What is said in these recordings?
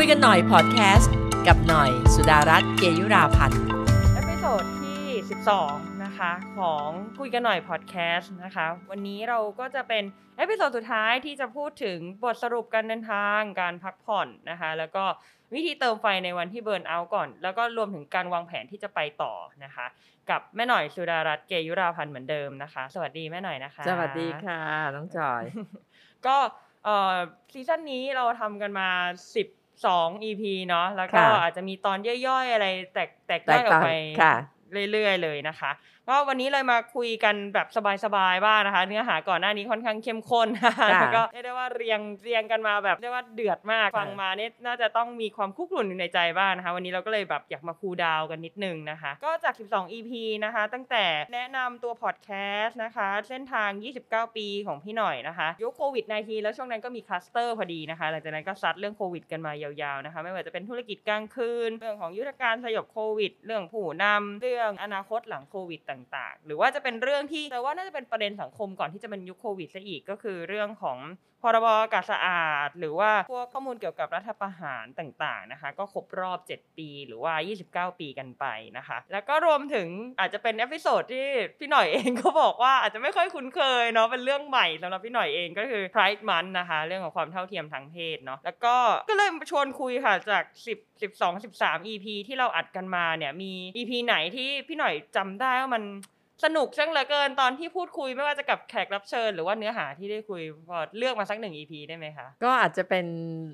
คุยกันหน่อยพอดแคสต์กับหน่อยสุดารัตน์เกยุราพันธุ์ episode ที่ 12 นะคะของคุยกันหน่อยพอดแคสต์นะคะ วันนี้เราก็จะเป็น episode สุดท้ายที่จะพูดถึงบทสรุปการเดินทางการพักผ่อนนะคะ แล้วก็วิธีเติมไฟในวันที่ burnout ก่อน แล้วก็รวมถึงการวางแผนที่จะไปต่อนะคะ กับแม่หน่อยสุดารัตน์เกยุราพันธุ์เหมือนเดิมนะคะ สวัสดีแม่หน่อยนะคะ สวัสดีค่ะน้องจอย ก็เอ่อซีซั่นนี้เราทำกันมา 12 EP เนาะแล้วก็ค่ะอาจจะมีตอนย่อยๆ อะไรแตกแตกแตย่อกยออต่ากงไปค่ะเรื่อยๆเลยนะคะ ก็วันนี้เลยมาคุยกันแบบสบายๆบ้างนะคะ เนื้อหาก่อนหน้านี้ค่อนข้างเข้มข้นนะคะค่ะแล้วก็เรียกได้ว่าเรียงเรียงกันมาแบบเรียกว่าเดือดมากค่ะฟังมาเนี่ยน่าจะต้องมีความคุกรุ่นอยู่ในใจบ้างนะคะ วันนี้เราก็เลยแบบอยากมาคูลดาวน์กันนิดนึงนะคะ ก็จาก 12 EP นะคะ ตั้งแต่แนะนำตัวพอดแคสต์นะคะ เส้นทาง 29 ปีของพี่หน่อยนะคะยุคโควิด -19 แล้วช่วงนั้นก็มีคลัสเตอร์พอดีนะคะหลังจากนั้นก็ซัดเรื่องโควิดกันมายาวๆนะคะ ไม่ว่าจะเป็นธุรกิจกลางคืน เรื่องของยุทธการสยบโควิด เรื่องผู้นำเรื่องอนาคตหลังโควิดต่างๆ หรือว่าจะเป็นเรื่องที่แต่ว่าน่าจะเป็นประเด็นสังคมก่อนที่จะเป็นยุคโควิดซะอีกก็คือเรื่องของพรบอากาศสะอาด หรือว่าพวกข้อมูลเกี่ยวกับรัฐประหารต่างๆนะคะ ก็ครบรอบ 7 ปี หรือว่า 29 ปีกันไปนะคะ แล้วก็รวมถึงอาจจะเป็น episode ที่พี่หน่อยเองก็บอกว่าอาจจะไม่ค่อยคุ้นเคยเนาะเป็นเรื่องใหม่สำหรับพี่หน่อยเองก็คือ Pride Month นะคะ เรื่องของความเท่าเทียมทางเพศเนาะแล้วก็ก็เลยชวนคุยค่ะจาก 10 12 13 EP ที่เราอัดกันมาเนี่ยมี EP ไหนที่พี่หน่อยจำได้ว่ามันสนุกจังเหลือเกินตอนที่พูดคุยไม่ว่าจะกับแขกรับเชิญ หรือว่าเนื้อหาที่ได้คุยพอเลือกมาสักหนึ่ง EP ได้ไหมคะ ก็อาจจะเป็น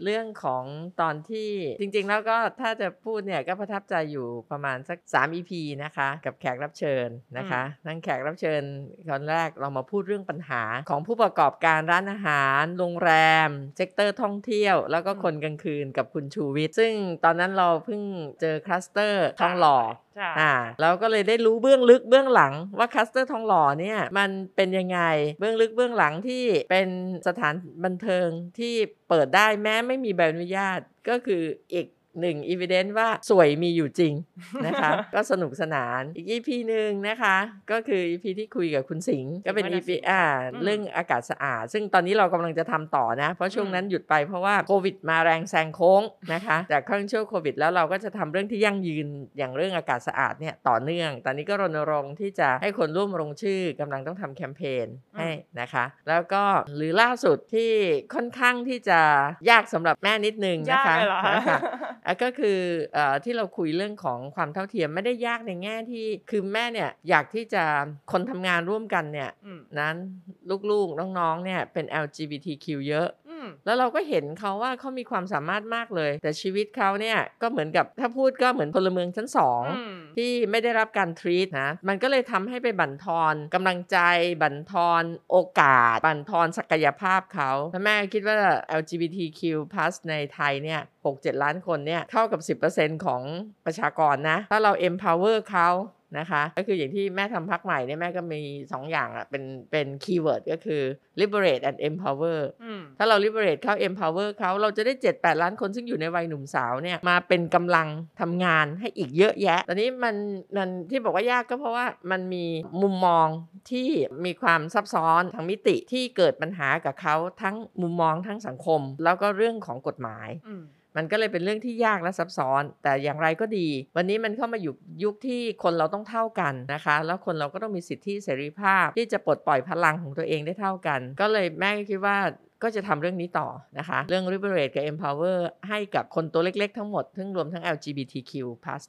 เรื่องของตอนที่จริง ๆ แล้วก็ถ้าจะพูดเนี่ยก็ประทับใจอยู่ประมาณสัก 3 EP นะคะ กับแขกรับเชิญนะคะนั่งแขกรับเชิญตอนแรกเรามาพูดเรื่องปัญหาของผู้ประกอบการร้านอาหาร โรงแรม sector ท่องเที่ยว แล้วก็คนกลางคืนกับคุณชูวิทย์ซึ่งตอนนั้นเราเพิ่งเจอคลัสเตอร์ทองหล่อใช่อ่าเราก็เลยได้รู้เบื้องลึกเบื้องหลังว่าคลัสเตอร์ทองหล่อเนี่ยมันเป็นยังไงเบื้องลึกเบื้องหลังที่เป็นสถานบันเทิงที่เปิดได้แม้ไม่มีใบอนุญาตก็คืออีก หนึ่งอีเวนต์ว่าสวยมีอยู่จริงนะคะ ก็สนุกสนาน อีก EP หนึ่งนะคะ ก็คือ EP ที่คุยกับคุณสิงห์ก็เป็น EP อ่าเรื่องอากาศสะอาด ซึ่งตอนนี้เรากำลังจะทำต่อนะ เพราะช่วงนั้นหยุดไปเพราะว่าโควิดมาแรงแซงโค้งนะคะ จากช่วงช่วงโควิด แล้วเราก็จะทำเรื่องที่ยั่งยืนอย่างเรื่องอากาศสะอาดเนี่ยต่อเนื่อง ตอนนี้ก็รณรงค์ที่จะให้คนร่วมลงชื่อกำลังต้องทำแคมเปญให้นะคะ แล้วก็หรือล่าสุดที่ค่อนข้างที่จะยากสำหรับแม่นิดนึงยานะกคะเลยเหรอคะนะคะอะก็คือเอ่อที่เราคุยเรื่องของความเท่าเทียมไม่ได้ยากในแง่ที่คือแม่เนี่ยอยากที่จะคนทำงานร่วมกันเนี่ยอืมนั้นลูกๆน้องๆเนี่ยเป็น LGBTQ เยอะอืม แล้วเราก็เห็นเขาว่าเขามีความสามารถมากเลย แต่ชีวิตเขาเนี่ยก็เหมือนกับถ้าพูดก็เหมือนพลเมืองชั้นสองอืมที่ไม่ได้รับการทรีตนะ มันก็เลยทำให้ไปบั่นทอนกำลังใจ บั่นทอนโอกาส บั่นทอนศักยภาพเขาแล้วแม่คิดว่า LGBTQ+ ในไทยเนี่ย6-7 ล้านคนเนี่ยเท่ากับ 10%ของประชากรนะ ถ้าเรา empower เขา นะคะ ก็คืออย่างที่แม่ทำพรรคใหม่เนี่ยแม่ก็มี 2 อย่างอะเป็นเป็น keyword ก็คือ liberate and empower อืมถ้าเรา liberate เขา empower เขาเราจะได้ 7-8 ล้านคนซึ่งอยู่ในวัยหนุ่มสาวเนี่ยมาเป็นกำลังทำงานให้อีกเยอะแยะ ตอนนี้มันมันที่บอกว่ายากก็เพราะว่ามันมีมุมมองที่มีความซับซ้อนทางมิติที่เกิดปัญหากับเขาทั้งมุมมองทั้งสังคม แล้วก็เรื่องของกฎหมายอื มันก็เลยเป็นเรื่องที่ยากและซับซ้อน แต่อย่างไรก็ดี วันนี้มันเข้ามาอยู่ยุคที่คนเราต้องเท่ากันนะคะ แล้วคนเราก็ต้องมีสิทธิเสรีภาพ ที่จะปลดปล่อยพลังของตัวเองได้เท่ากัน ก็เลยแม่ก็คิดว่าก็จะทำเรื่องนี้ต่อนะคะ เรื่อง liberate กับ empower ให้กับคนตัวเล็กๆทั้งหมด ทั้งรวมทั้ง LGBTQ+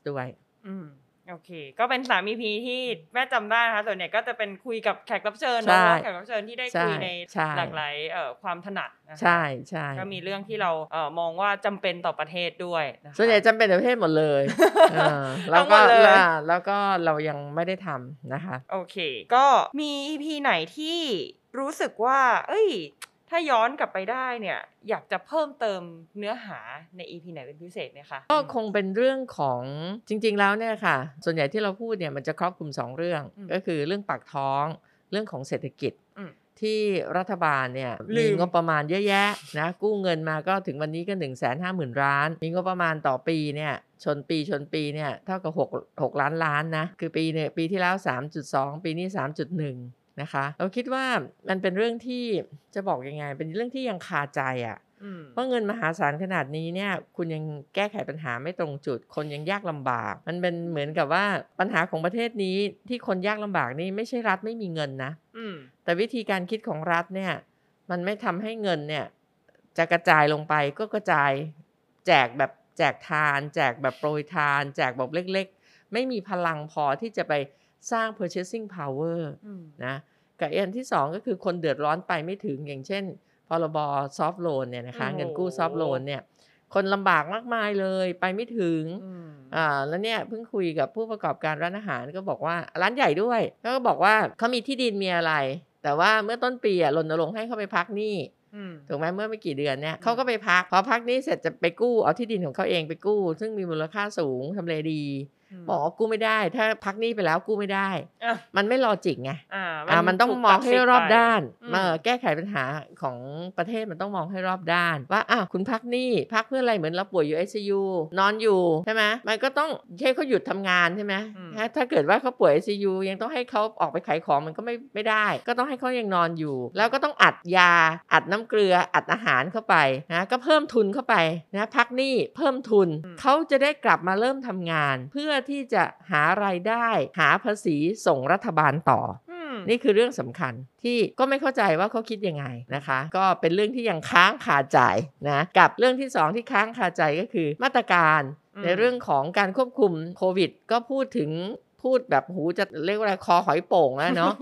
ด้วย อืม โอเค ก็เป็นสาม EP ที่แม่จำได้นะคะส่วนใหญ่ก็จะเป็นคุยกับแขกรับเชิญเนอะใช่แขกรับเชิญที่ได้คุยใช่ในใช่หลากหลายเอ่อความถนัดนะคะใช่ใช่ก็มีเรื่องที่เราเอ่อมองว่าจำเป็นต่อประเทศด้วยนะคะส่วนใหญ่จำเป็นในประเทศหมดเลยเออแล้วก็ทั้งหมดเลยแล้วแล้วก็เรายังไม่ได้ทำนะคะ โอเค ก็มี EP ไหนที่รู้สึกว่า เอ้ย ถ้าย้อนกลับไปได้เนี่ยอยากจะเพิ่มเติมเนื้อหาใน EP ไหนเป็นพิเศษไหมคะก็คงเป็นเรื่องของจริง ๆ แล้วเนี่ยค่ะ ส่วนใหญ่ที่เราพูดเนี่ยมันจะครอบคลุมสองเรื่องอืมก็คือเรื่องปากท้องเรื่องของเศรษฐกิจอืมที่รัฐบาลเนี่ยลืมีมงบประมาณเยอะแยะนะกู้เงินมาก็ถึงวันนี้ก็1นึ่งแสนห้าหมื่นล้าน มีงบประมาณต่อปีเนี่ยชนปีชนปีเนี่ยเท่ากับ 6 6 ล้านล้านนะคือปีเนี่ยปีที่แล้ว 3.2 ปีนี้ 3.1 นะคะ เราคิดว่ามันเป็นเรื่องที่จะบอกยังไง เป็นเรื่องที่ยังคาใจอะ่ะอืมเพราะเงินมหาศาลขนาดนี้เนี่ย คุณยังแก้ไขปัญหาไม่ตรงจุด คนยังยากลำบาก มันเป็นเหมือนกับว่าปัญหาของประเทศนี้ที่คนยากลำบากนี่ไม่ใช่รัฐไม่มีเงินนะอืมแต่วิธีการคิดของรัฐเนี่ย มันไม่ทำให้เงินเนี่ย จะกระจายลงไปก็กระจาย แจกแบบแจกทาน แจกแบบโปรยทาน แจกแบบเล็ก ๆ ไม่มีพลังพอที่จะไป สร้าง purchasing power อืมนะกับอันที่สองก็คือคนเดือดร้อนไปไม่ถึงอย่างเช่นพรบซอฟ t ์โลนเนี่ยนะคะโอ้โหเงินกู้ซอฟ t ์โลนเนี่ยคนลำบากมากมายเลยไปไม่ถึงอืมอ่าแล้วเนี่ยเพิ่งคุยกับผู้ประกอบการร้านอาหารก็บอกว่าร้านใหญ่ด้วยก็บอกว่าเขามีที่ดินมีอะไร แต่ว่าเมื่อต้นปีอะรณรงค์ให้เขาไปพักหนี้อืมถูกไหมเมื่อไม่กี่เดือนเนี่ยอืมเขาก็ไปพักพอพักหนี้เสร็จจะไปกู้เอาที่ดินของเขาเองไปกู้ ซึ่งมีมูลค่าสูงทำเลดี บอกว่ากู้ไม่ได้ ถ้าพักหนี้ไปแล้วกู้ไม่ได้อะมันไม่ลอจิกไงอ่าอ่ามันต้องถูกมองตัให้สิทธิ์รอบไปด้านอืมเออแก้ไขปัญหาของประเทศมันต้องมองให้รอบด้าน ว่าอ้าวคุณพักหนี้พักเพื่ออะไรเหมือนเราป่วยอยู่ ICU นอนอยู่ใช่ไหมมันก็ต้องให้เขาหยุดทำงานใช่ไหมอืมถ้าถ้าเกิดว่าเขาป่วย ICU ยังต้องให้เขาออกไปขายของมันก็ไม่ไม่ได้ ก็ต้องให้เขายังนอนอยู่ แล้วก็ต้องอัดยา อัดน้ำเกลืออัดอาหารเข้าไปนะก็เพิ่มทุนเข้าไปนะพักหนี้เพิ่มทุนเขาจะได้กลับมาเริ่มทำงาน เพื่อที่จะหารายได้ หาภาษีส่งรัฐบาลต่ออืมนี่คือเรื่องสำคัญที่ก็ไม่เข้าใจว่าเขาคิดยังไงนะคะ ก็เป็นเรื่องที่ยังค้างคาใจนะกับเรื่องที่สองที่ค้างคาใจก็คือมาตรการอืมในเรื่องของการควบคุมโควิด ก็พูดถึงพูดแบบหูจะเรียกว่าอะไรคอหอยโป่งแล้วเนาะ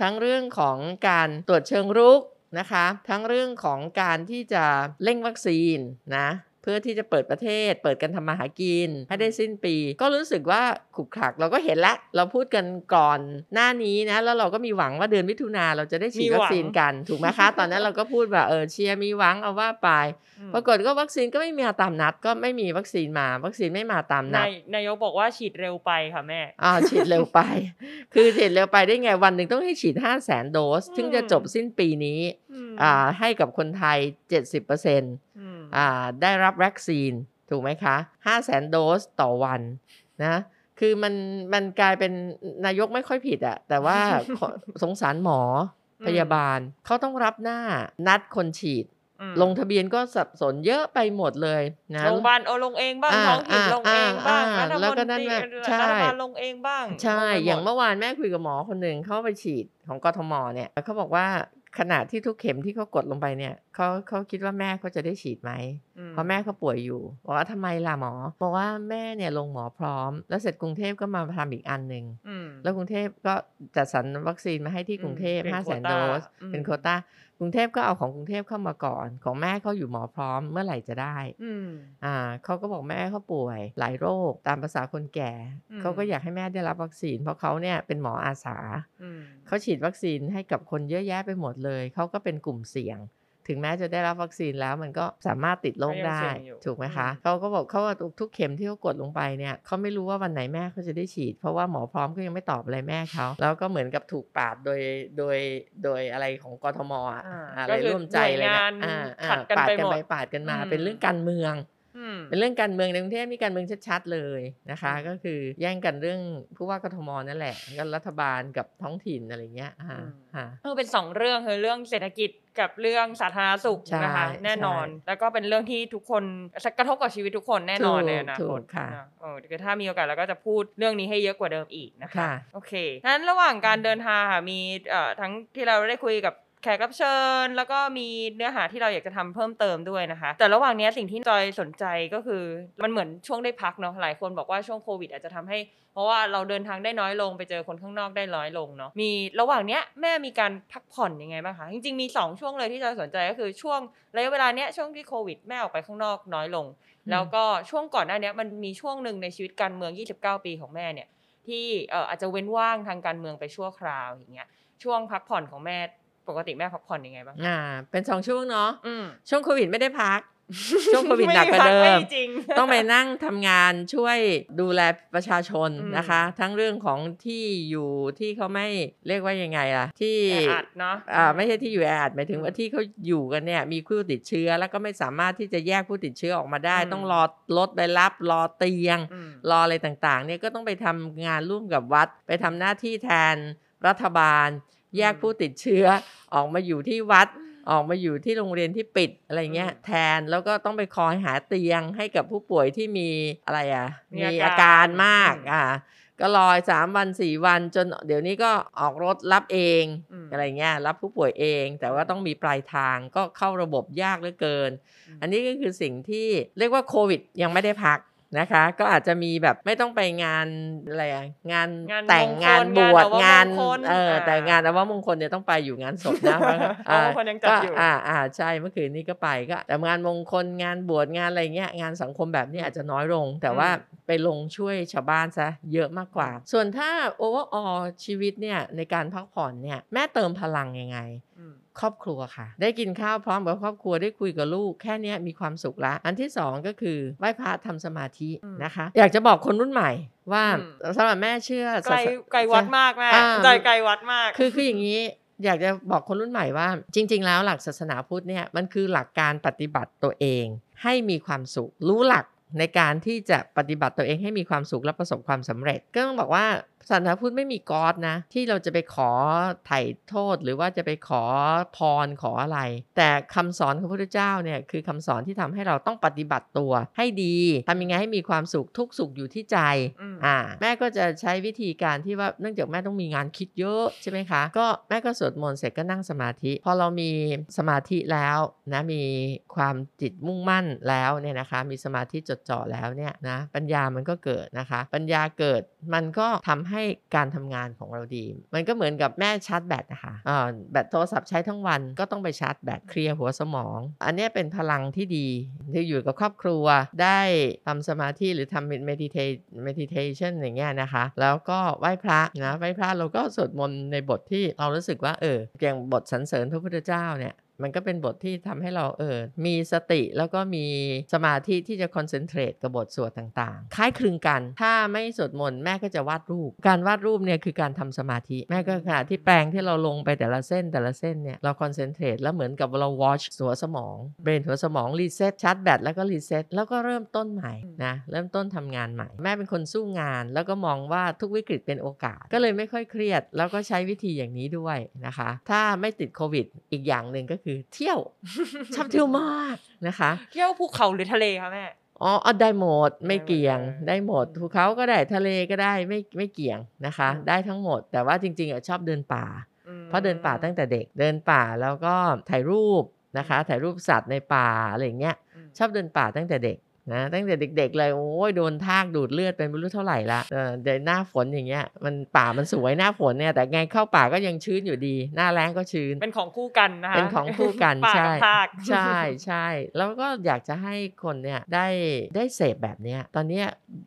ทั้งเรื่องของการตรวจเชิงรุกนะคะ ทั้งเรื่องของการที่จะเร่งวัคซีนนะ เพื่อที่จะเปิดประเทศ เปิดการทำมาหากิน ให้ได้สิ้นปี ก็รู้สึกว่าขลุกขลักเราก็เห็นแล้วเราพูดกันก่อนหน้านี้นะ แล้วเราก็มีหวังว่าเดือนมิถุนาเราจะได้ฉีดมีหวังวัคซีนกัน ถูกไหมคะ ตอนนั้นเราก็พูดแบบเออเชียร์มีหวังเอาว่าไปอืมปรากฏก็วัคซีนก็ไม่มีมาตามนัด ก็ไม่มีวัคซีนมา วัคซีนไม่มาตามนันาดยนายกบอกว่าฉีดเร็วไปค่ะแม่อ่าฉีดเร็วไป คือฉีดเร็วไปได้ไงวันหนึ่งต้องให้ฉีด 5 0 0แสนโดสอืมถึงจะจบสิ้นปีนี้มอ่าให้กับคนไทย 70%ออืม่า ได้รับวัคซีนถูกไหมคะ5 0 0แสนโดสต่อวันนะคือมันมันกลายเป็นนายกไม่ค่อยผิดอะแต่ว่าขอสงสารหมอพยาบาลเขาต้องรับหน้านัดคนฉีดอืมลงทะเบียนก็สับสนเยอะไปหมดเลยนะโรงพยาบาลเอาลงเองบ้างอ่าท้องถิ่นลงเองบ้างอ่ารัฐมแล้วนก็ตนั่นรีน่ะรัใช่ฐบาลลงเองบ้าง ใช่งไปหมดอย่างเมื่อวานแม่คุยกับหมอคนหนึ่งเขาไปฉีดของกทมเนี่ยเขาบอกว่า ขนาดที่ทุกเข็มที่เขากดลงไปเนี่ยเขาเขาคิดว่าแม่เขาจะได้ฉีดไหมอืมเพราะแม่เขาป่วยอยู่บอกว่าทำไมล่ะหมอบอกว่าแม่เนี่ยลงหมอพร้อม แล้วเสร็จกรุงเทพก็มาทำอีกอันหนึ่งอืมแล้วกรุงเทพก็จัดสรรวัคซีนมาให้ที่กรุงเทพเป็นห้าแสนโควโดต้าสอืมเป็นโควต้า กรุงเทพก็เอาของกรุงเทพเข้ามาก่อน ของแม่เขาอยู่หมอพร้อมเมื่อไหร่จะได้อืมอ่าเขาก็บอกแม่เขาป่วย หลายโรคตามภาษาคนแก่อืมเขาก็อยากให้แม่ได้รับวัคซีน เพราะเขาเนี่ยเป็นหมออาสาอืมเขาฉีดวัคซีนให้กับคนเยอะแยะไปหมดเลยเขาก็เป็นกลุ่มเสี่ยง ถึงแม้จะได้รับวัคซีนแล้วมันก็สามารถติดโรคก็ยังได้เสี่ยงอยู่ถูกไหมคะอืมเขาก็บอกเขาว่าทุกเข็มที่เขากดลงไปเนี่ยเขาไม่รู้ว่าวันไหนแม่เขาจะได้ฉีด เพราะว่าหมอพร้อมก็ยังไม่ตอบอะไรแม่เขาแล้วก็เหมือนกับถูกปาดโดยโดยโดยอะไรของกทมอะอ่าอะไรก็คือร่วมใจเลยหน่วยนะงานอ่าอ่าขัดกันปาดไปกันหมดไปปาดกันมาอืมเป็นเรื่องการเมืองอืม เป็นเรื่องการเมืองในกรุงเทพมีการเมืองชัดๆเลยนะคะอืมก็คือแย่งกันเรื่องผู้ว่ากทมนั่นแหละก็รัฐบาลกับท้องถิ่นอะไรเงี้ยอ่าค่ะเออเป็นสองเรื่องคือเรื่องเศรษฐกิจกับเรื่องสาธารณสุขใช่นะคะแน่นอนใช่แล้วก็เป็นเรื่องที่ทุกคนกระทบกับชีวิตทุกคนแน่นอนถูกในอนาถูคกตค่ะนะเออคือถ้ามีโอกาสเราก็จะพูดเรื่องนี้ให้เยอะกว่าเดิมอีกนะคะค่ะโอเคนั้นระหว่างการเดินทางค่ะมีเอ่อทั้งที่เราได้คุยกับ แขกรับเชิญ แล้วก็มีเนื้อหาที่เราอยากจะทำเพิ่มเติมด้วยนะคะ แต่ระหว่างเนี้ยสิ่งที่จอยสนใจก็คือมันเหมือนช่วงได้พักเนาะหลายคนบอกว่าช่วงโควิดอาจจะทำให้ เพราะว่าเราเดินทางได้น้อยลงไปเจอคนข้างนอกได้น้อยลงเนาะมีระหว่างเนี้ยแม่มีการพักผ่อนยังไงบ้างคะจริงๆมี 2 ช่วงเลยที่เราสนใจก็คือช่วงระยะเวลาเนี้ยช่วงที่โควิดแม่ออกไปข้างนอกน้อยลง แล้วก็ช่วงก่อนหน้าเนี้ยมันมีช่วงหนึ่งในชีวิตการเมือง 29 ปีของแม่เนี่ยที่เอ่ออาจจะเว้นว่างทางการเมืองไปชั่วคราวอย่างเงี้ยช่วงพักผ่อนของแม่ ปกติแม่พักผ่อนยังไงบ้างอ่า เป็นสองช่วงเนาะอืมช่วงโควิดไม่ได้พัก ช่วงโควิดหนักกว่าไพัเดิไม่มจริงต้องไปนั่งทำงานช่วยดูแลประชาชนอืมนะคะ ทั้งเรื่องของที่อยู่ที่เขาไม่เรียกว่ายังไงล่ะ ที่แออัดเนาะอ่าไม่ใช่ที่อยู่แออัดหมายถึงอืมว่าที่เขาอยู่กันเนี่ยมีผู้ติดเชื้อแล้วก็ไม่สามารถที่จะแยกผู้ติดเชื้อออกมาได้อืมต้องรอรถไปรับรอเตียงอืมรออะไรต่างๆ เนี่ยก็ต้องไปทำงานร่วมกับวัด ไปทำหน้าที่แทนรัฐบาล แยกอืมผู้ติดเชื้อออกมาอยู่ที่วัด ออกมาอยู่ที่โรงเรียนที่ปิดอะไรเงี้ยอืมแทนแล้วก็ต้องไปคอยหาเตียงให้กับผู้ป่วยที่มีอะไรอะมีมีอาการอาการมากอืมอ่าก็รอยสามวันสี่วันจนเดี๋ยวนี้ก็ออกรถรับเองอืมอะไรเงี้ยรับผู้ป่วยเอง แต่ว่าต้องมีปลายทางก็เข้าระบบยากเหลือเกินอืมอันนี้ก็คือสิ่งที่เรียกว่าโควิดยังไม่ได้พัก นะคะ ก็อาจจะมีแบบไม่ต้องไปงานอะไรอะงานงานแต่งมงคลงานบวชงางานนอวมงคลเอออ่าแต่งานอวมงคลเนี่ยต้องไปอยู่งานศพนะอวมงคลยังจัดอยู่ก็อ่าอ่าใช่เมื่อคืนนี้ก็ไปก็แต่งานมงคลงานบวชงานอะไรเงี้ยงานสังคมแบบนี้อาจจะน้อยลง แต่ว่าไปลงช่วยชาวบ้านซะเยอะมากกว่า ส่วนถ้าโอเวอร์ออชีวิตเนี่ยในการพักผ่อนเนี่ยแม่เติมพลังยังไงอืม ครอบครัวค่ะ ได้กินข้าวพร้อมกับครอบครัวได้คุยกับลูกแค่เนี้ยมีความสุขละอันที่สองก็คือไหว้พระทำสมาธิอืมนะคะ อยากจะบอกคนรุ่นใหม่ว่าอืมสำหรับแม่เชื่อไกลศาสไกลวัดมากแม่อ่าใจไกลวัดมาก คือคืออย่างนี้อยากจะบอกคนรุ่นใหม่ว่า จริง ๆ แล้วหลักศาสนาพุทธเนี่ยมันคือหลักการปฏิบัติตัวเอง ให้มีความสุข รู้หลักในการที่จะปฏิบัติตัวเองให้มีความสุขและประสบความสำเร็จ ก็ต้องบอกว่า ศาสนาพุทธไม่มีกอดนะ ที่เราจะไปขอไถ่โทษหรือว่าจะไปขอพรขออะไร แต่คำสอนของพระพุทธเจ้าเนี่ยคือคำสอนที่ทำให้เราต้องปฏิบัติตัวให้ดีทำยังไงให้มีความสุขทุกสุขอยู่ที่ใจอืมอ่าแม่ก็จะใช้วิธีการที่ว่าเนื่องจากแม่ต้องมีงานคิดเยอะใช่ไหมคะ ก็แม่ก็สวดมนต์เสร็จก็นั่งสมาธิ พอเรามีสมาธิแล้วนะมีความจิตมุ่งมั่นแล้วเนี่ยนะคะ มีสมาธิจดจ่อแล้วเนี่ยนะปัญญามันก็เกิดนะคะ ปัญญาเกิดมันก็ทำให้การทำงานของเราดี มันก็เหมือนกับแม่ชาร์จแบตนะคะอ่าแบตโทรศัพท์ใช้ทั้งวันก็ต้องไปชาร์จแบตเคลียร์หัวสมอง อันนี้เป็นพลังที่ดีที่อยู่กับครอบครัวได้ทำสมาธิหรือทำเป็น meditate meditation อย่างเงี้ยนะคะ แล้วก็ไหว้พระนะไหว้พระเราก็สวดมนต์ในบทที่เรารู้สึกว่าเอออย่างบทสรรเสริญพระพุทธเจ้าเนี่ย มันก็เป็นบทที่ทำให้เราเออมีสติแล้วก็มีสมาธิที่จะ concentrate กับบทสวดต่างๆ คล้ายคลึงกัน ถ้าไม่สวดมนต์แม่ก็จะวาดรูป การวาดรูปเนี่ยคือการทำสมาธิ แม่ก็ขณะที่แปลงที่เราลงไปแต่ละเส้นแต่ละเส้นเนี่ยเรา concentrate แล้วเหมือนกับเรา wash หัวสมองbrain หัวสมอง reset ชาร์จแบตแล้วก็ reset แล้วก็เริ่มต้นใหม่นะเริ่มต้นทำงานใหม่ แม่เป็นคนสู้งาน แล้วก็มองว่าทุกวิกฤตเป็นโอกาส ก็เลยไม่ค่อยเครียด แล้วก็ใช้วิธีอย่างนี้ด้วยนะคะ ถ้าไม่ติดโควิด อีกอย่างหนึ่งก็คือเที่ยวชอบเที่ยวมากนะคะ เที่ยวภูเขาหรือทะเลคะแม่อ๋อเอาได้หมดไม่ได้หมดเกี่ยงเลยได้หมดอืมภูเขาก็ได้ทะเลก็ได้ไม่ไม่เกี่ยงนะคะอืมได้ทั้งหมด แต่ว่าจริงๆอะชอบเดินป่าอืมเพราะเดินป่าตั้งแต่เด็กเดินป่าแล้วก็ถ่ายรูปนะคะ ถ่ายรูปสัตว์ในป่าอะไรอย่างเงี้ยอืมชอบเดินป่าตั้งแต่เด็ก นะตั้งแต่เด็ก ๆ เลยโอ้ยโดนทากดูดเลือดเป็นไม่รู้เท่าไหร่ละเออเดี๋ยวหน้าฝนอย่างเงี้ยมันป่ามันสวยหน้าฝนเนี่ยแต่ไงเข้าป่าก็ยังชื้นอยู่ดี หน้าแล้งก็ชื้น เป็นของคู่กันนะคะเป็นของคู่กันป่าใช่กับทากใช่ใช่แล้วก็อยากจะให้คนเนี่ยได้ได้เสพแบบเนี้ยตอนเนี้ย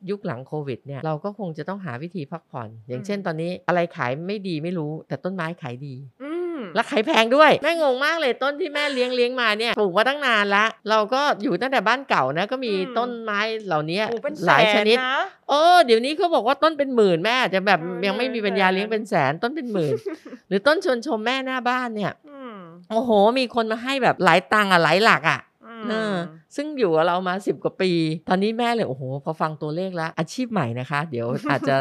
ยุคหลังโควิดเนี่ยเราก็คงจะต้องหาวิธีพักผ่อน อย่างเช่นตอนนี้อะไรขายไม่ดีไม่รู้ แต่ต้นไม้ขายดีอืม แล้วขายแพงด้วย แม่งงมากเลยต้นที่แม่เลี้ยงเลี้ยงมาเนี่ยปลูกมาตั้งนานละเราก็อยู่ตั้งแต่บ้านเก่านะก็มีอืมต้นไม้เหล่านี้โอ้เป็นหลายชนิดแสนะโอ้เดี๋ยวนี้เขาบอกว่าต้นเป็นหมื่นแม่อาจจะแบบเออยังไม่มีปัญญาเลี้ยงเป็นแสนต้นเป็นหมื่น หรือต้นชวนชมแม่หน้าบ้านเนี่ยอืมโอ้โห มีคนมาให้แบบหลายตังค์อะหลายหลักอะอืมเออซึ่งอยู่กับเรามาสิบกว่าปี ตอนนี้แม่เลย โอ้โห พอฟังตัวเลขแล้ว อาชีพใหม่นะคะ เดี๋ยวอาจจะ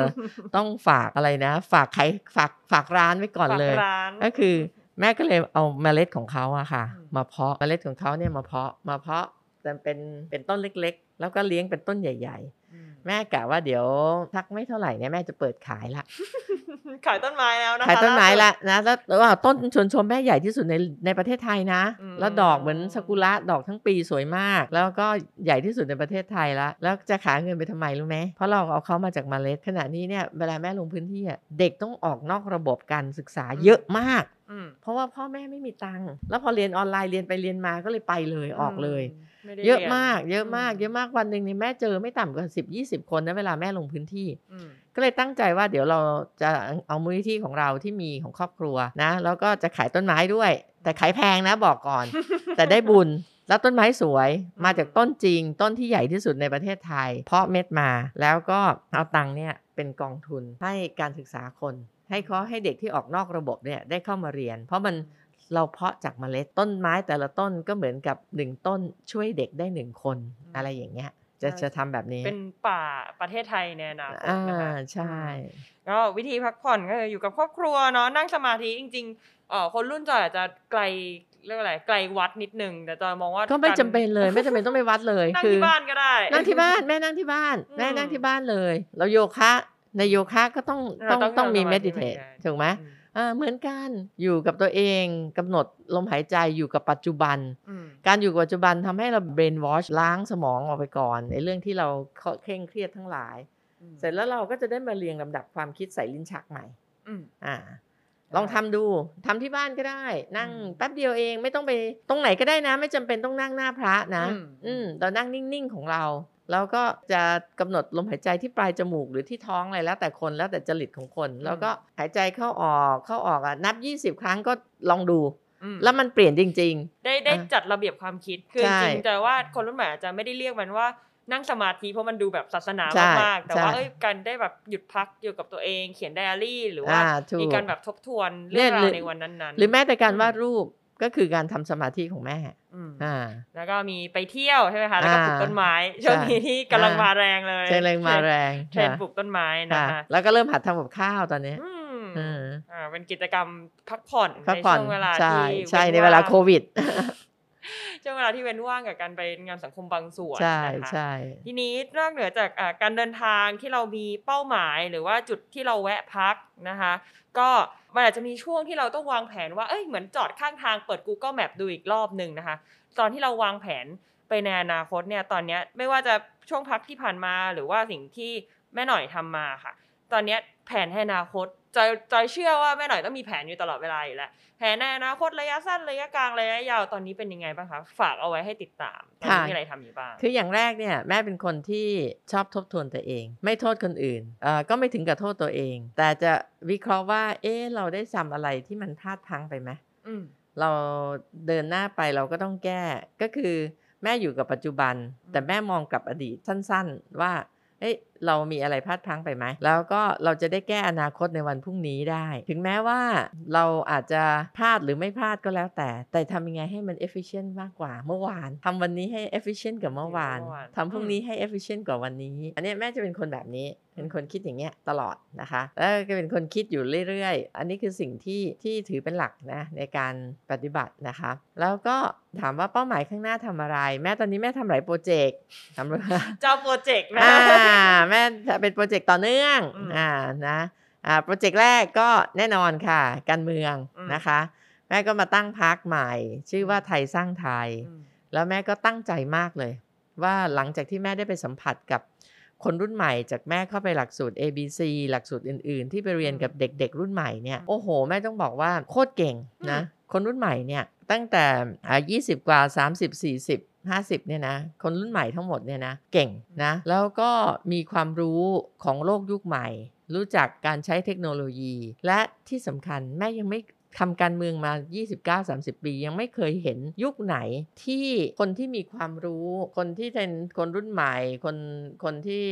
ต้องฝากอะไรนะ ฝากขายฝากฝากร้านไว้ก่อนเลยฝากร้านก็คือ แม่ก็เลยเอาเมล็ดของเขาอะค่ะอืมมาเพาะเมล็ดของเขาเนี่ยมาเพาะมาเพาะแต่เป็นเป็นต้นเล็กๆ แล้วก็เลี้ยงเป็นต้นใหญ่อืมๆแม่กะว่าเดี๋ยวทักไม่เท่าไหร่เนี่ยแม่จะเปิดขายละขายต้นไม้แล้วนะคะขายต้นไม้าละสุดนะแล้วแล้วว่าต้นชวนชมแม่ใหญ่ที่สุดในในประเทศไทยนะอืมแล้วดอกเหมือนซากุระดอกทั้งปีสวยมาก แล้วก็ใหญ่ที่สุดในประเทศไทยละแล้วจะขายเงินไปทำไมรู้ไหมเพราะเราเอาเขามาจากเมล็ดขณะนี้เนี่ยเวลาแม่ลงพื้นที่อะเด็กต้องออกนอกระบบการศึกษาเยอะมากอืม เพราะว่าพ่อแม่ไม่มีตังค์แล้วพอเรียนออนไลน์เรียนไปเรียนมาก็เลยไปเลยออกเลยไม่ได้เยอะรีนมาก เยอะมากมเยอะมากวันหนึ่งนี่แม่เจอไม่ต่ำกว่าสิบยี่สิบคนนะเวลาแม่ลงพื้นที่อืมก็เลยตั้งใจว่าเดี๋ยวเราจะเอามูลนิธิของเราที่มีของครอบครัวนะ แล้วก็จะขายต้นไม้ด้วย แต่ขายแพงนะบอกก่อน แต่ได้บุญแล้วต้นไม้สวยมาจากต้นจริง ต้นที่ใหญ่ที่สุดในประเทศไทย เพาะเม็ดมาแล้วก็เอาตังค์เนี่ยเป็นกองทุนให้การศึกษาคน ให้เขาให้เด็กที่ออกนอกระบบเนี่ยได้เข้ามาเรียน เพราะมันเราเพาะจากเมล็ดต้นไม้แต่ละต้นก็เหมือนกับหนึ่งต้นช่วยเด็กได้หนึ่งคนอะไรอย่างเงี้ยจะใช่จะทำแบบนี้เป็นป่าประเทศไทยในอนาคตอ่านะคะใช่ก็วิธีพักผ่อนก็คืออยู่กับครอบครัวเนาะนั่งสมาธิจริงๆเอ่อคนรุ่นจอยอาจจะไกลเรียกว่าอะไรไกลวัดนิดนึงแต่จอยมองว่าก็ไม่ารจำเป็นเลย ไม่จำเป็นต้องไปวัดเลยนั่งคืที่บ้านก็ได้ นั่งที่บ้านแม่นั่งที่บ้านอืมแม่นั่งที่บ้านเลยแล้วโยคะ ในโยคะก็ต้องเราต้องต้องต้องมีทำสมาธิเมดิเทเหมือนกันถูกไหมอืมอ่าเหมือนกันอยู่กับตัวเองกำหนดลมหายใจอยู่กับปัจจุบันอืมการอยู่กับปัจจุบันทำให้เราเบรนวอชล้างสมองออกไปก่อนในเรื่องที่เราเคร่งเครียดทั้งหลาย เสร็จแล้วเราก็จะได้มาเรียงลำดับความคิดใส่ลิ้นชักใหม่อืมอ่า ลองทำดูทำที่บ้านก็ได้ นั่งอืมแป๊บเดียวเองไม่ต้องไปตรงไหนก็ได้นะ ไม่จำเป็นต้องนั่งหน้าพระนะ อืมอืมเรานั่งนิ่งๆของเรา แล้วก็จะกำหนดลมหายใจที่ปลายจมูกหรือที่ท้องอะไรแล้วแต่คนแล้วแต่จริตของคน แล้วก็หายใจเข้าออกเข้าออกอะนับ 20 ครั้งก็ลองดูอืมแล้วมันเปลี่ยนจริงได้ได้อะจัดระเบียบความคิดคือใช่จริงๆแต่ว่าคนรุ่นใหม่อาจจะไม่ได้เรียกมันว่านั่งสมาธิเพราะมันดูแบบศาสนาใช่มากๆแต่ว่าใช่เอ้ยการได้แบบหยุดพักอยู่กับตัวเอง เขียนไดอารี่ หรือว่าอ่าถูกมีการแบบทบทวนเนี่เรื่อยงหรารืวอในวันนั้นๆๆหรือแม้แต่การอืมวาดรูป ก็คือการทำสมาธิของแม่อืมอ่า แล้วก็มีไปเที่ยวใช่ไหมคะ แล้วก็อ่าปลูกต้นไม้ช่วงนี้ที่กำลังอ่ามมาแรงเลยใช่แรงมาแรงเทรนด์ค่ะปลูกต้นไม้นะค่ะคะแล้วก็เริ่มหัดทำกับข้าวตอนนี้อืมอืมอ่าเป็นกิจกรรมพักผ่อนพักในผ่อนช่วงเวลาใช่ที่ใช่ว้ในเวลางโควิด ช่วงเวลาที่เว้นว่างกับการไปงานสังคมบางส่วนใช่นะคะใช่ทีนี้นอกเหนือจากอ่าการเดินทางที่เรามีเป้าหมายหรือว่าจุดที่เราแวะพักนะคะ ก็มันอาจจะมีช่วงที่เราต้องวางแผนว่าเอ้ยเหมือนจอดข้างทางเปิด Google Map ดูอีกรอบหนึ่งนะคะ ตอนที่เราวางแผนไปในอนาคตเนี่ยตอนเนี้ยไม่ว่าจะช่วงพักที่ผ่านมาหรือว่าสิ่งที่แม่หน่อยทำมาค่ะ ตอนเนี้ยแผนในอนาคต จอยจอยเชื่อว่าแม่หน่อยต้องมีแผนอยู่ตลอดเวลาอยู่แล้วแผนในอนาคตระยะสั้นระยะกลางระยะยาวตอนนี้เป็นยังไงบ้างคะฝากเอาไว้ให้ติดตามตอนนี้ค่ะมีอะไรทำอยู่บ้างคืออย่างแรกเนี่ยแม่เป็นคนที่ชอบทบทวนตัวเอง ไม่โทษคนอื่นเอ่อก็ไม่ถึงกับโทษตัวเอง แต่จะวิเคราะห์ว่าเอ๊ะเราได้จำอะไรที่มันพลาดพลั้งไปไหมอืมเราเดินหน้าไปเราก็ต้องแก้ก็คือแม่อยู่กับปัจจุบัน แต่แม่มองกลับอดีตสั้น ๆ ว่าเอ้ย เรามีอะไรพลาดพลั้งไปไหม แล้วก็เราจะได้แก้อนาคตในวันพรุ่งนี้ได้ ถึงแม้ว่าเราอาจจะพลาดหรือไม่พลาดก็แล้วแต่ แต่ทำยังไงให้มัน efficient มากกว่าเมื่อวานทำวันนี้ให้ efficient กว่าเมื่อวานเมื่อวานทำพรุ่งนี้ให้ efficient กว่าวันนี้ อันเนี้ยแม่จะเป็นคนแบบนี้เป็นคนคิดอย่างเงี้ยตลอดนะคะ แล้วก็เป็นคนคิดอยู่เรื่อยๆ อันนี้คือสิ่งที่ที่ถือเป็นหลักนะในการปฏิบัตินะคะ แล้วก็ถามว่าเป้าหมายข้างหน้าทำอะไร แม่ตอนนี้แม่ทำหลายโปรเจกต์ทำเจ้าโปรเจกต์นะอ่าแม่เป็นโปรเจกต์ต่อเนื่องอืมอ่านะอ่าโปรเจกต์แรกก็แน่นอนค่ะ การเมืองอืมนะคะ แม่ก็มาตั้งพักใหม่ ชื่อว่าไทยสร้างไทยอืมแล้วแม่ก็ตั้งใจมากเลย ว่าหลังจากที่แม่ได้ไปสัมผัสกับคนรุ่นใหม่จากแม่เข้าไปหลักสูตร ABC หลักสูตรอื่น ๆ ที่ไปเรียนกับเด็ก ๆ รุ่นใหม่เนี่ยโอ้โห แม่ต้องบอกว่าโคตรเก่งนะคนรุ่นใหม่เนี่ยตั้งแต่อ่า20 กว่า 30 40 50เนี่ยนะคนรุ่นใหม่ทั้งหมดเนี่ยนะเก่งนะแล้วก็มีความรู้ของโลกยุคใหม่ รู้จักการใช้เทคโนโลยี และที่สำคัญแม่ยังไม่ทำการเมืองมา 29-30 ปี ยังไม่เคยเห็นยุคไหนที่คนที่มีความรู้ คนที่เป็นคนรุ่นใหม่ คนคนที่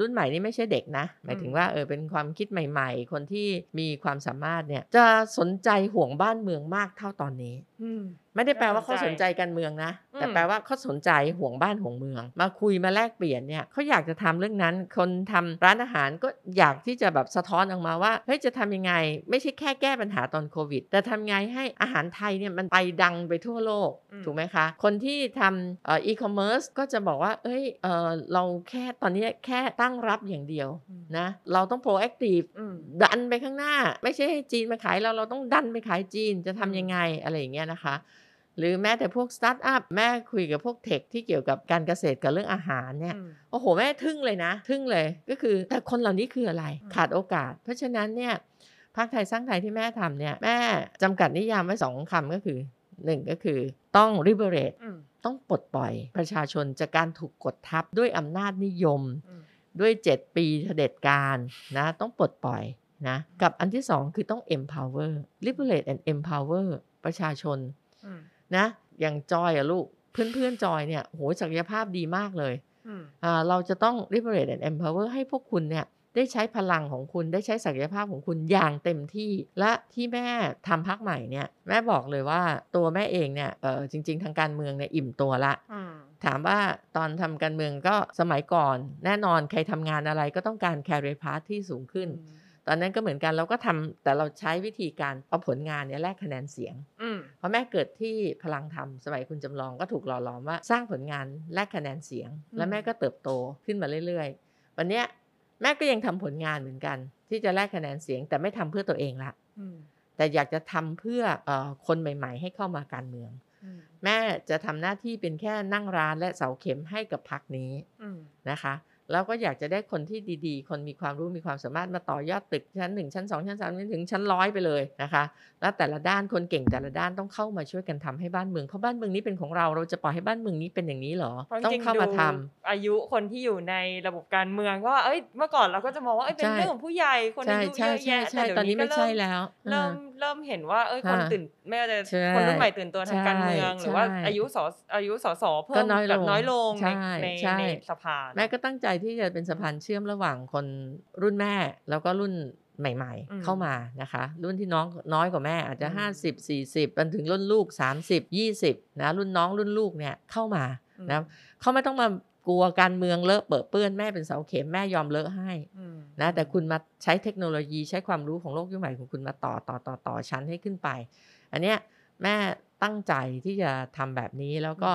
รุ่นใหม่นี่ไม่ใช่เด็กนะ หมายถึงว่าเออเป็นความคิดใหม่ ๆ คนที่มีความสามารถเนี่ยจะสนใจห่วงบ้านเมืองมากเท่าตอนนี้อืม ไม่ได้แปลว่าน่าเขาสสนนใจใจการเมืองนะ แต่อืมแปลว่าเขาสนใจห่วงบ้านห่วงเมือง มาคุยมาแลกเปลี่ยนเนี่ยเขาอยากจะทำเรื่องนั้น คนทำร้านอาหารก็อยากที่จะแบบสะท้อนออกมาว่าเฮ้ยจะทำยังไง ไม่ใช่แค่แก้ปัญหาตอนโควิด แต่ทำไงให้อาหารไทยเนี่ยมันไปดังไปทั่วโลกอืมถูกไหมคะ คนที่ทำเอ่อีคอมเมิร์ซก็จะบอกว่า เอ้ยเออเราแค่ตอนนี้แค่ตั้งรับอย่างเดียวนะเราต้อง proactive อืมดันไปข้างหน้า ไม่ใช่ให้จีนมาขายเราเราต้องดันไปขายจีนจะทำยังไงอะไรอย่างเงี้ยนะคะ หรือแม้แต่พวกสตาร์ทอัพแม่คุยกับพวก tech ที่เกี่ยวกับการเกษตรกับเรื่องอาหารเนี่ยอืมโอ้โหแม่ทึ่งเลยนะ ทึ่งเลยก็คือแต่คนเหล่านี้คืออะไรอืมขาดโอกาส เพราะฉะนั้นเนี่ยภาคไทยสร้างไทยที่แม่ทำเนี่ยแม่จำกัดนิยามไว้สองคำก็คือหนึ่งก็คือต้อง liberate อืมต้องปลดปล่อยประชาชนจากการถูกกดทับด้วยอำนาจนิยมอืมด้วย 7 ปีเผด็จการนะต้องปลดปล่อยนะกับอันที่2คือต้อง empower liberate and empower ประชาชนอืมนะอย่างจอยอะลูก เพื่อนๆจอยเนี่ยโหศักยภาพดีมากเลยอืมอ่าเราจะต้อง liberate and empower ให้พวกคุณเนี่ยได้ใช้พลังของคุณได้ใช้ศักยภาพของคุณอย่างเต็มที่ และที่แม่ทำพักใหม่เนี่ย แม่บอกเลยว่าตัวแม่เองเนี่ยเออจริง ๆ ทางการเมืองเนี่ยอิ่มตัวละอืมถามว่าตอนทำการเมืองก็สมัยก่อน แน่นอนใครทำงานอะไรก็ต้องการ career path ที่สูงขึ้นต อนนั้นก็เหมือนกันเราก็ทำแต่เราใช้วิธีการเอาผลงานเนี่ยแลกคะแนนเสียงอืมเพราะแม่เกิดที่พลังธรรมสมัยคุณจำลองก็ถูกหล่อหลอมว่าสร้างผลงานแลกคะแนนเสียง แล้วแม่ก็เติบโตขึ้นมาเรื่อยๆ วันเนี้ยแม่ก็ยังทำผลงานเหมือนกัน ที่จะแลกคะแนนเสียง แต่ไม่ทำเพื่อตัวเองละอืมแต่อยากจะทำเพื่อเออคนใหม่ ๆ ให้เข้ามาการเมืองอืมแม่จะทำหน้าที่เป็นแค่นั่งร้านและเสาเข็มให้กับพักนี้อืมนะคะ แล้วก็อยากจะได้คนที่ดีๆ คนมีความรู้มีความสามารถมาต่อยอดตึกชั้นหนึ่งชั้นสองชั้นสามจนถึงชั้นร้อยไปเลยนะคะ แล้วแต่ละด้านคนเก่งแต่ละด้านต้องเข้ามาช่วยกันทำให้บ้านเมืองเพราะบ้านเมืองนี้เป็นของเราเราจะปล่อยให้บ้านเมืองนี้เป็นอย่างนี้เหรอเพราะจต้องริงๆเข้ามาดูทำอายุคนที่อยู่ในระบบการเมืองก็ว่าเอ้ยเมื่อก่อนเราก็จะมองว่าเอ้ยเป็นใช่เรื่องของผู้ใหญ่คนใช่อายุใช่เยอะใช่แยะใช่แต่เดี๋ยวตอนนี้ไม่ก็ใช่เริ่มแล้วเริ่มอ่าเริ่มเห็นว่าเอ้ยคนอ่าตื่นไม่ว่าจะใช่คนรุ่นใหม่ตื่นตัวทางการเมืองใช่หรือว่าใช่อายุสออายุสสเพิ่ก็มน้อยแบบลงน้อยลงในใช่ในใช่ในสภาแม่ก็ตั้งใจที่จะเป็นสะพานเชื่อมระหว่างคนรุ่นแม่แล้วก็รุ่นใหม่อืมๆเข้ามานะคะ รุ่นที่น้องน้อยกว่าแม่อาจจะอืม50 40จนถึงรุ่นลูก 30 20นะรุ่นน้องรุ่นลูกเนี่ยเข้ามาอืมนะเขาไม่ต้องมากลัวการเมืองเลอะเปื้อะเปื้อนแม่เป็นเสาเข็มแม่ยอมเลอะให้อืมนะแต่คุณมาใช้เทคโนโลยีใช้ความรู้ของโลกยุคใหม่ของคุณมาต่อต่อต่อต่อชั้นให้ขึ้นไป อันเนี้ยแม่ตั้งใจที่จะทำแบบนี้แล้วก็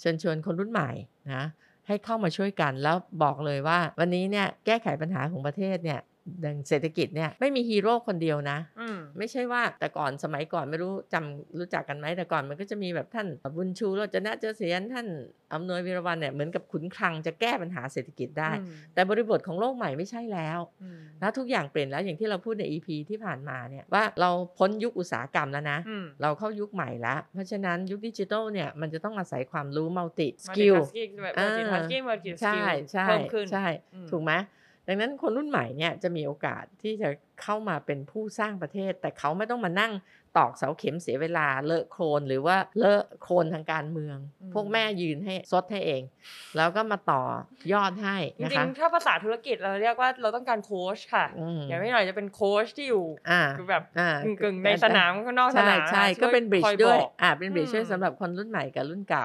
เชิญชวนคนรุ่นใหม่นะ ให้เข้ามาช่วยกันแล้วบอกเลยว่า วันนี้เนี่ยแก้ไขปัญหาของประเทศเนี่ย ดังเศรษฐกิจเนี่ยไม่มีฮีโร่คนเดียวนะอืมไม่ใช่ว่าแต่ก่อนสมัยก่อนไม่รู้จำรู้จักกันไหมแต่ก่อนมันก็จะมีแบบท่านบุญชูโรจนะเจริญเสียนท่านอำนวยวีรวันเนี่ยเหมือนกับขุนคลังจะแก้ปัญหาเศรษฐกิจได้อืมแต่บริบทของโลกใหม่ไม่ใช่แล้วอืมนะทุกอย่างเปลี่ยนแล้วอย่างที่เราพูดใน EP ที่ผ่านมาเนี่ยว่าเราพ้นยุคอุตสาหกรรมแล้วนะอืมเราเข้ายุคใหม่แล้ว เพราะฉะนั้นยุคดิจิทัลเนี่ยมันจะต้องอาศัยความรู้ multi-skill multitasking แบบ multitasking multi ใช่ skill ใช่เพิ่มขึ้นใช่อืมถูกไหม ดังนั้นคนรุ่นใหม่เนี่ยจะมีโอกาสที่จะเข้ามาเป็นผู้สร้างประเทศ แต่เขาไม่ต้องมานั่งตอกเสาเข็มเสียเวลาเลอะโคลนหรือว่าเลอะโคลนทางการเมือง พวกแม่ยืนให้ซดให้เอง แล้วก็มาต่อยอดให้จนะริงคะๆถ้าภาษาธุรกิจเราเรียกว่าเราต้องการโค้ชค่ะอืมอย่างไม่หน่อยจะเป็นโค้ชที่อยู่อ่าคือแบบอ่ากึ่งๆในสนามข้างนอกสใช่นามใช่ช่วยก็เป็นบริดคจ์อด้วยบอกอ่าเป็นบริดจ์อืมช่วยสำหรับคนรุ่นใหม่กับรุ่นเก่า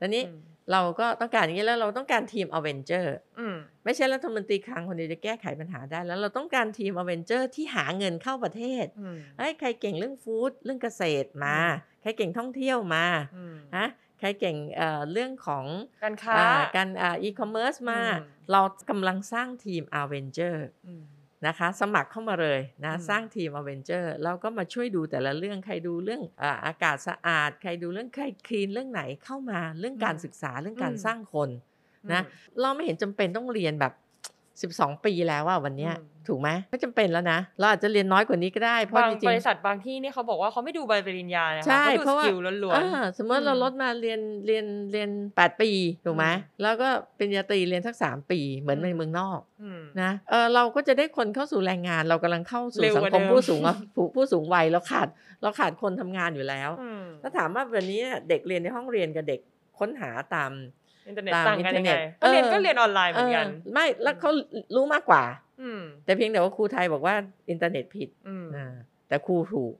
ตอนนี้อืม เราก็ต้องการอย่างนี้แล้วเราต้องการทีมอเวนเจอร์อืมไม่ใช่รัฐมนตรีคลังคนเดียวจะแก้ไขปัญหาได้ แล้วเราต้องการทีมอเวนเจอร์ที่หาเงินเข้าประเทศอืมเฮ้ยใครเก่งเรื่องฟู้ดเรื่องเกษตรมาอืมใครเก่งท่องเที่ยวมาอืมฮะใครเก่งเอ่อเรื่องของการค้าอ่าการอีคอมเมิร์ซมาอืมเรากำลังสร้างทีม Avenger อืม นะคะ สมัครเข้ามาเลยนะอืมสร้างทีม Avenger แล้วก็มาช่วยดูแต่ละเรื่องใครดูเรื่องอาอากาศสะอาด ใครดูเรื่องใครคลีนเรื่องไหนเข้ามาเรื่องการศึกษาเรื่องการสร้างคนนะเราไม่เห็นจำเป็นต้องเรียนแบบ 12 ปีแล้วว่าวันเนี้ยอืมถูกไหมไม่จำเป็นแล้วนะ เราอาจจะเรียนน้อยกว่านี้ก็ได้เพราะบางจริงบริษัทบางที่นี่เขาบอกว่าเขาไม่ดูใบปริญญานะคะใช่เขาดูเพราะสว่ากิลล้วนอ่าสมมติเราลดมาเรียนเรียนเรียน 8 ปีถูกไหมอืมแล้วก็ปริญญาตรีเรียนสัก 3 ปี เหมือนในเมืองนอกๆอืมนะเออเราก็จะได้คนเข้าสู่แรงงานเรากำลังเข้าสู่เร็วสังกว่าคมเดิมผู้สูงผู้ผู้สูงวัยเราขาดเราขาดคนทำงานอยู่แล้วอืมถ้าถามว่าวันนี้เด็กเรียนในห้องเรียนกับเด็กค้นหาตาม อินเทอร์เน็ตตามต่างกันยังไงอินเทอร์เน็ตก็เรียนเออก็เรียนออนไลน์เหมือนกันเออไม่แล้วเขารู้มากกว่า อืมแต่เพียงแต่ว่าครูไทยบอกว่าอินเทอร์เน็ตผิดอืมอ่าแต่ครูถูก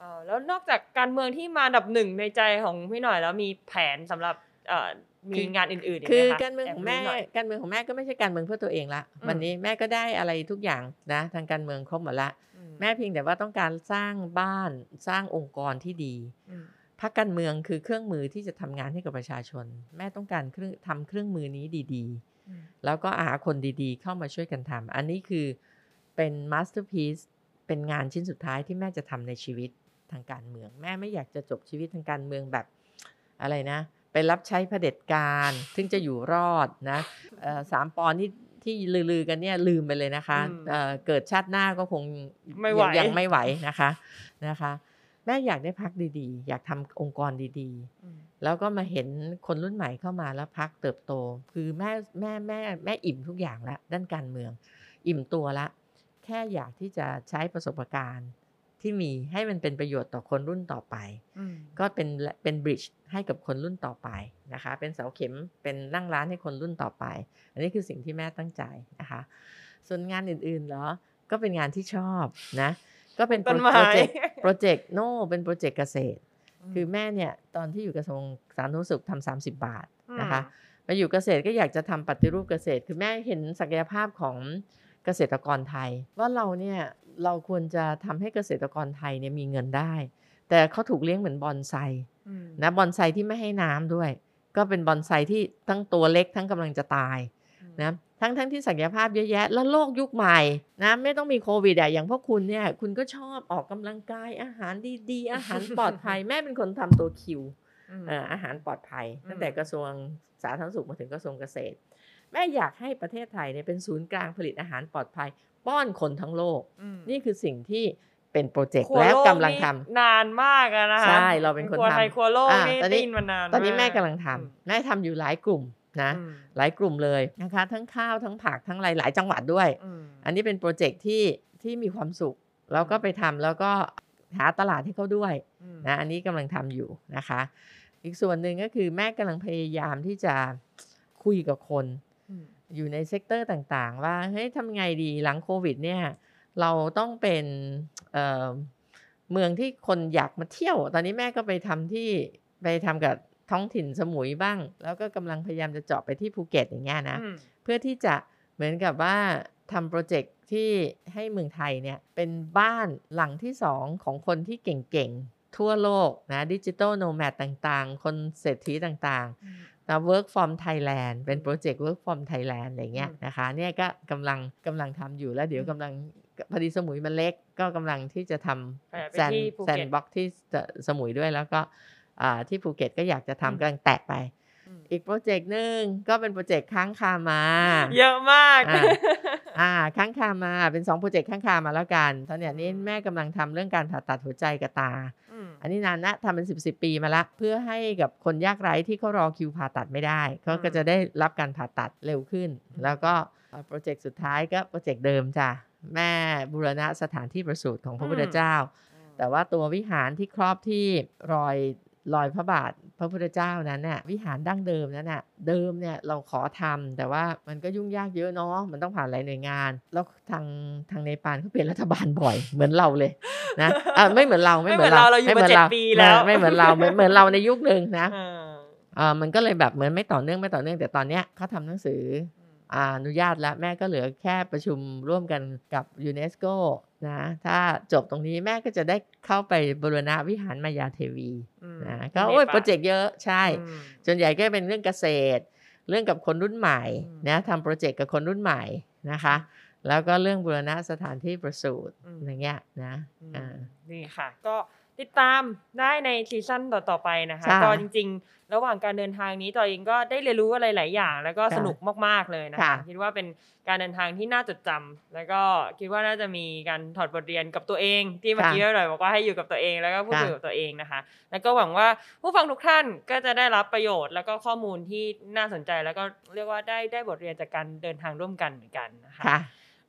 อ๋อแล้วนอกจากการเมืองที่มาอันดับหนึ่งในใจของพี่หน่อยแล้วมีแผนสำหรับเอ่อมีคืองานอื่นๆกไหมคือคะการเมืองของแม่บหน่ยการเมืองของแม่ก็ไม่ใช่การเมืองเพื่อตัวเองละอืมวันนี้แม่ก็ได้อะไรทุกอย่างนะทางการเมืองครบหมดละอืแม่เพียงแต่ว่าต้องการสร้างบ้านสร้างองค์กรที่ดีอืม พรรคการเมืองคือเครื่องมือที่จะทำงานให้กับประชาชน แม่ต้องการเครื่องทำเครื่องมือนี้ดีอืมๆแล้วก็หาคนดีๆ เข้ามาช่วยกันทำอันนี้คือเป็นมาสเตอร์พี e เป็นงานชิ้นสุดท้ายที่แม่จะทำในชีวิตทางการเมือง แม่ไม่อยากจะจบชีวิตทางการเมืองแบบอะไรนะไปรับใช้เผด็จการซึ่งจะอยู่รอดนะเอ่อสาม ป. อันที่ที่ลือๆกันเนี่ยลืมไปเลยนะคะอืมเอ่อเกิดชาติหน้าก็คงไม่ไหวยังยังไม่ไหวนะคะนะคะ แม่อยากได้พักดีๆ อยากทำองค์กรดีอืมๆแล้วก็มาเห็นคนรุ่นใหม่เข้ามาแล้วพักเติบโต คือแม่แม่แม่แม่อิ่มทุกอย่างละด้านการเมือง อิ่มตัวละ แค่อยากที่จะใช้ประสบการณ์ที่มีให้มันเป็นประโยชน์ต่อคนรุ่นต่อไปอืมก็เป็นเป็นบริดจ์ให้กับคนรุ่นต่อไปนะคะ เป็นเสาเข็มเป็นนั่งร้านให้คนรุ่นต่อไป อันนี้คือสิ่งที่แม่ตั้งใจนะคะ ส่วนงานอื่นๆเหรอก็เป็นงานที่ชอบนะ ก็เป็นโปต้รนไม้โปรเจกต์โปรเจกต์โน่เป็นโปรเจกต์เกษตร คือแม่เนี่ยตอนที่อยู่กระทรวงสาธารณสุขทำสามสิบบาทนะคะมาอยู่เกษตรก็อยากจะทำปฏิรูปเกษตร คือแม่เห็นศักยภาพของเกษตรกรไทย ว่าเราเนี่ยเราควรจะทำให้เกษตรกรไทยเนี่ยมีเงินได้ แต่เขาถูกเลี้ยงเหมือนบอนไซอืมนะบอนไซที่ไม่ให้น้ำด้วย ก็เป็นบอนไซที่ทั้งตัวเล็กทั้งกำลังจะตาย นะทั้งทั้งที่ศักยภาพเยอะแยะ แล้วโลกยุคใหม่นะไม่ต้องมีโควิดอะอย่างพวกคุณเนี่ยคุณก็ชอบออกกำลังกายอาหารดีๆ อาหารปลอดภัย แม่เป็นคนทำตัวคิวอืมเอ่ออาหารปลอดภัยอืมตั้งแต่กระทรวงสาธารณสุขมาถึงกระทรวงเกษตร แม่อยากให้ประเทศไทยเนี่ยเป็นศูนย์กลางผลิตอาหารปลอดภัย ป้อนคนทั้งโลกอืมนี่คือสิ่งที่เป็นโปรเจกต์ครัวแล้วโกำลังทำนี่นานมากอะนะคะใช่เราเป็นคนครัวไทยทำครัวโลกอ่านี่ตอนนี้ได้ยินมานานตอนนี้แม่ากำลังทำแม่ทำอยู่หลายกลุ่ม นะอืมหลายกลุ่มเลยนะคะ ทั้งข้าวทั้งผักทั้งอะไรหลายจังหวัดด้วยอืมอันนี้เป็น project ที่ที่มีความสุข แล้วก็ไปทำแล้วก็หาตลาดให้เขาด้วยอืมนะอันนี้กำลังทำอยู่นะคะ อีกส่วนหนึ่งก็คือแม่กำลังพยายามที่จะคุยกับคนอืมอยู่ใน sector ต่างๆ ว่าเฮ้ยทำไงดีหลังโควิดเนี่ยเราต้องเป็นเอ่อเมืองที่คนอยากมาเที่ยว ตอนนี้แม่ก็ไปทำที่ไปทำกับ ท้องถิ่นสมุยบ้าง แล้วก็กำลังพยายามจะเจาะไปที่ภูเก็ตอย่างเงี้ยนะอืมเพื่อที่จะเหมือนกับว่าทำโปรเจกต์ที่ให้เมืองไทยเนี่ยเป็นบ้านหลังที่สองของคนที่เก่งๆ ทั่วโลกนะดิจิ t a ลโนแมดต่างๆ คนเศรษฐีต่างๆนะ Work from Thailand เป็นโปรเจกต์ Work from Thailand อะไรเงี้ยอืมนะคะเนี่ยก็กำลังกำลังทำอยู่แล้วเดี๋ยวกำลังพอดีสมุยมันเล็กก็กำลังที่จะทไปำไปแซนที่ภูแซนเก็ตบ็อกที่สมุยด้วยแล้วก็อ่า ที่ภูเก็ตก็อยากจะอืมทำกำลังแตะไปอืมอีกโปรเจกต์หนึ่งก็เป็นโปรเจกต์ค้างคามา เยอะมากอ่าอ่าค้างคามาเป็น2โปรเจกต์ค้างคามาแล้วกันตอนเนี้ยนี้แม่กำลังทำเรื่องการผ่าตัดหัวใจกับตาอืมอันนี้นานนะทำเป็น10บสปีมาละ เพื่อให้กับคนยากไร้ที่เขารอคิวผ่าตัดไม่ได้เขาก็จะได้รับการผ่าตัดเร็วขึ้น แล้วก็เอ่อโปรเจกต์สุดท้ายก็โปรเจกต์เดิมจ้ะแม่บูรณะสถานที่ประสูติของพระพุทธเจ้า แต่ว่าตัววิหารที่ครอบที่รอย รอยพระบาทพระพุทธเจ้านั้นน่ะวิหารดั้งเดิมนั้นน่ะเดิมเนี่ยเราขอทำแต่ว่ามันก็ยุ่งยากเยอะเนาะมันต้องผ่านหลายหน่วยงาน แล้วทางทางเนปาลเขาเปลี่ยนรัฐบาลบ่อยเหมือนเราเลยนะอะไม่เหมือนเราไม่เหมือนไม่เหมือนเราเราอยู่มาเจ็ดปีแล้วไม่เหมือนเราไม่เหมือนเราในยุคหนึ่งนะอ่าอ่ามันก็เลยแบบเหมือนไม่ต่อเนื่องไม่ต่อเนื่องแต่ตอนเนี้ยเขาทำหนังสือ อาอนุญาตแล้วแม่ก็เหลือแค่ประชุมร่วมกันกับยูเนสโกนะถ้าจบตรงนี้แม่ก็จะได้เข้าไปบูรณะวิหารมายาเทวีอืมนะก็โอ้ย project เยอะใช่อืมส่วนใหญ่ก็เป็นเรื่องเกษตร เรื่องกับคนรุ่นใหม่อืมนะทำ project กับคนรุ่นใหม่นะคะแล้วก็เรื่องบูรณะสถานที่ประสูติอืมอย่างเงี้ยนะอืมอ่านี่ค่ะ ก็ ติดตามได้ในซีซั่นต่อๆไปนะคะค่ะก็จริง ๆ ระหว่างการเดินทางนี้จอยเองก็ได้เรียนรู้อะไรหลายอย่าง แล้วก็ค่ะสนุกมากๆเลยนะคะค่ะคิดว่าเป็นการเดินทางที่น่าจดจำแล้วก็คิดว่าน่าจะมีการถอดบทเรียนกับตัวเอง ที่เมื่อกี้เราบอกว่าให้อยู่กับตัวเองแล้วก็พูดคุยกับตัวเองนะคะ แล้วก็หวังว่าผู้ฟังทุกท่านก็จะได้รับประโยชน์ แล้วก็ข้อมูลที่น่าสนใจแล้วก็เรียกว่าได้ได้บทเรียนจากการเดินทางร่วมกันเหมือนกันนะคะค่ะ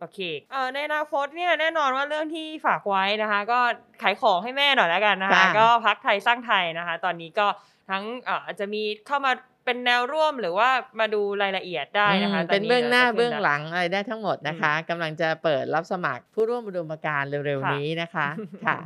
โอเคเอ่อในอนาคตเนี่ยแน่นอนว่าเรื่องที่ฝากไว้นะคะ ก็ขายของให้แม่หน่อยแล้วกันนะคะค่ะก็พักไทยสร้างไทยนะคะ ตอนนี้ก็ทั้งเอ่ออาจจะมีเข้ามาเป็นแนวร่วมหรือว่ามาดูรายละเอียดได้นะคะอืมตเป็นเบื้องหน้าจะขึ้เบื้องแล้วหลังอะไรได้ทั้งหมดนะคะกำลังจะเปิดรับสมัครผู้ร่วมอุดมการณ์เร็วค่ะๆนี้นะคะค่ะ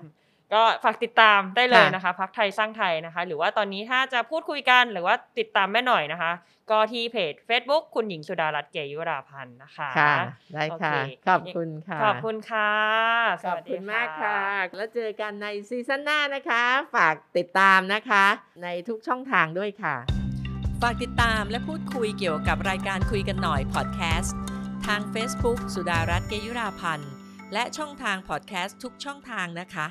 ก็ฝากติดตามได้เลยค่ะนะคะพักไทยสร้างไทยนะคะ หรือว่าตอนนี้ถ้าจะพูดคุยกันหรือว่าติดตามแม่หน่อยนะคะ ก็ที่เพจ Facebook คุณหญิงสุดารัตน์เกยุราพันธ์นะคะค่ะได้ค่ะโอเคขอบคุณค่ะขอบคุณค่ะสขอบวัสดีคุณมากค่ะ แล้วเจอกันในซีซั่นหน้านะคะ ฝากติดตามนะคะ ในทุกช่องทางด้วยค่ะ ฝากติดตามและพูดคุยเกี่ยวกับรายการคุยกันหน่อยพอดแคสต์ทาง Facebook สุดารัตน์เกยุราพันธ์และช่องทางพอดแคสต์ทุกช่องทางนะคะ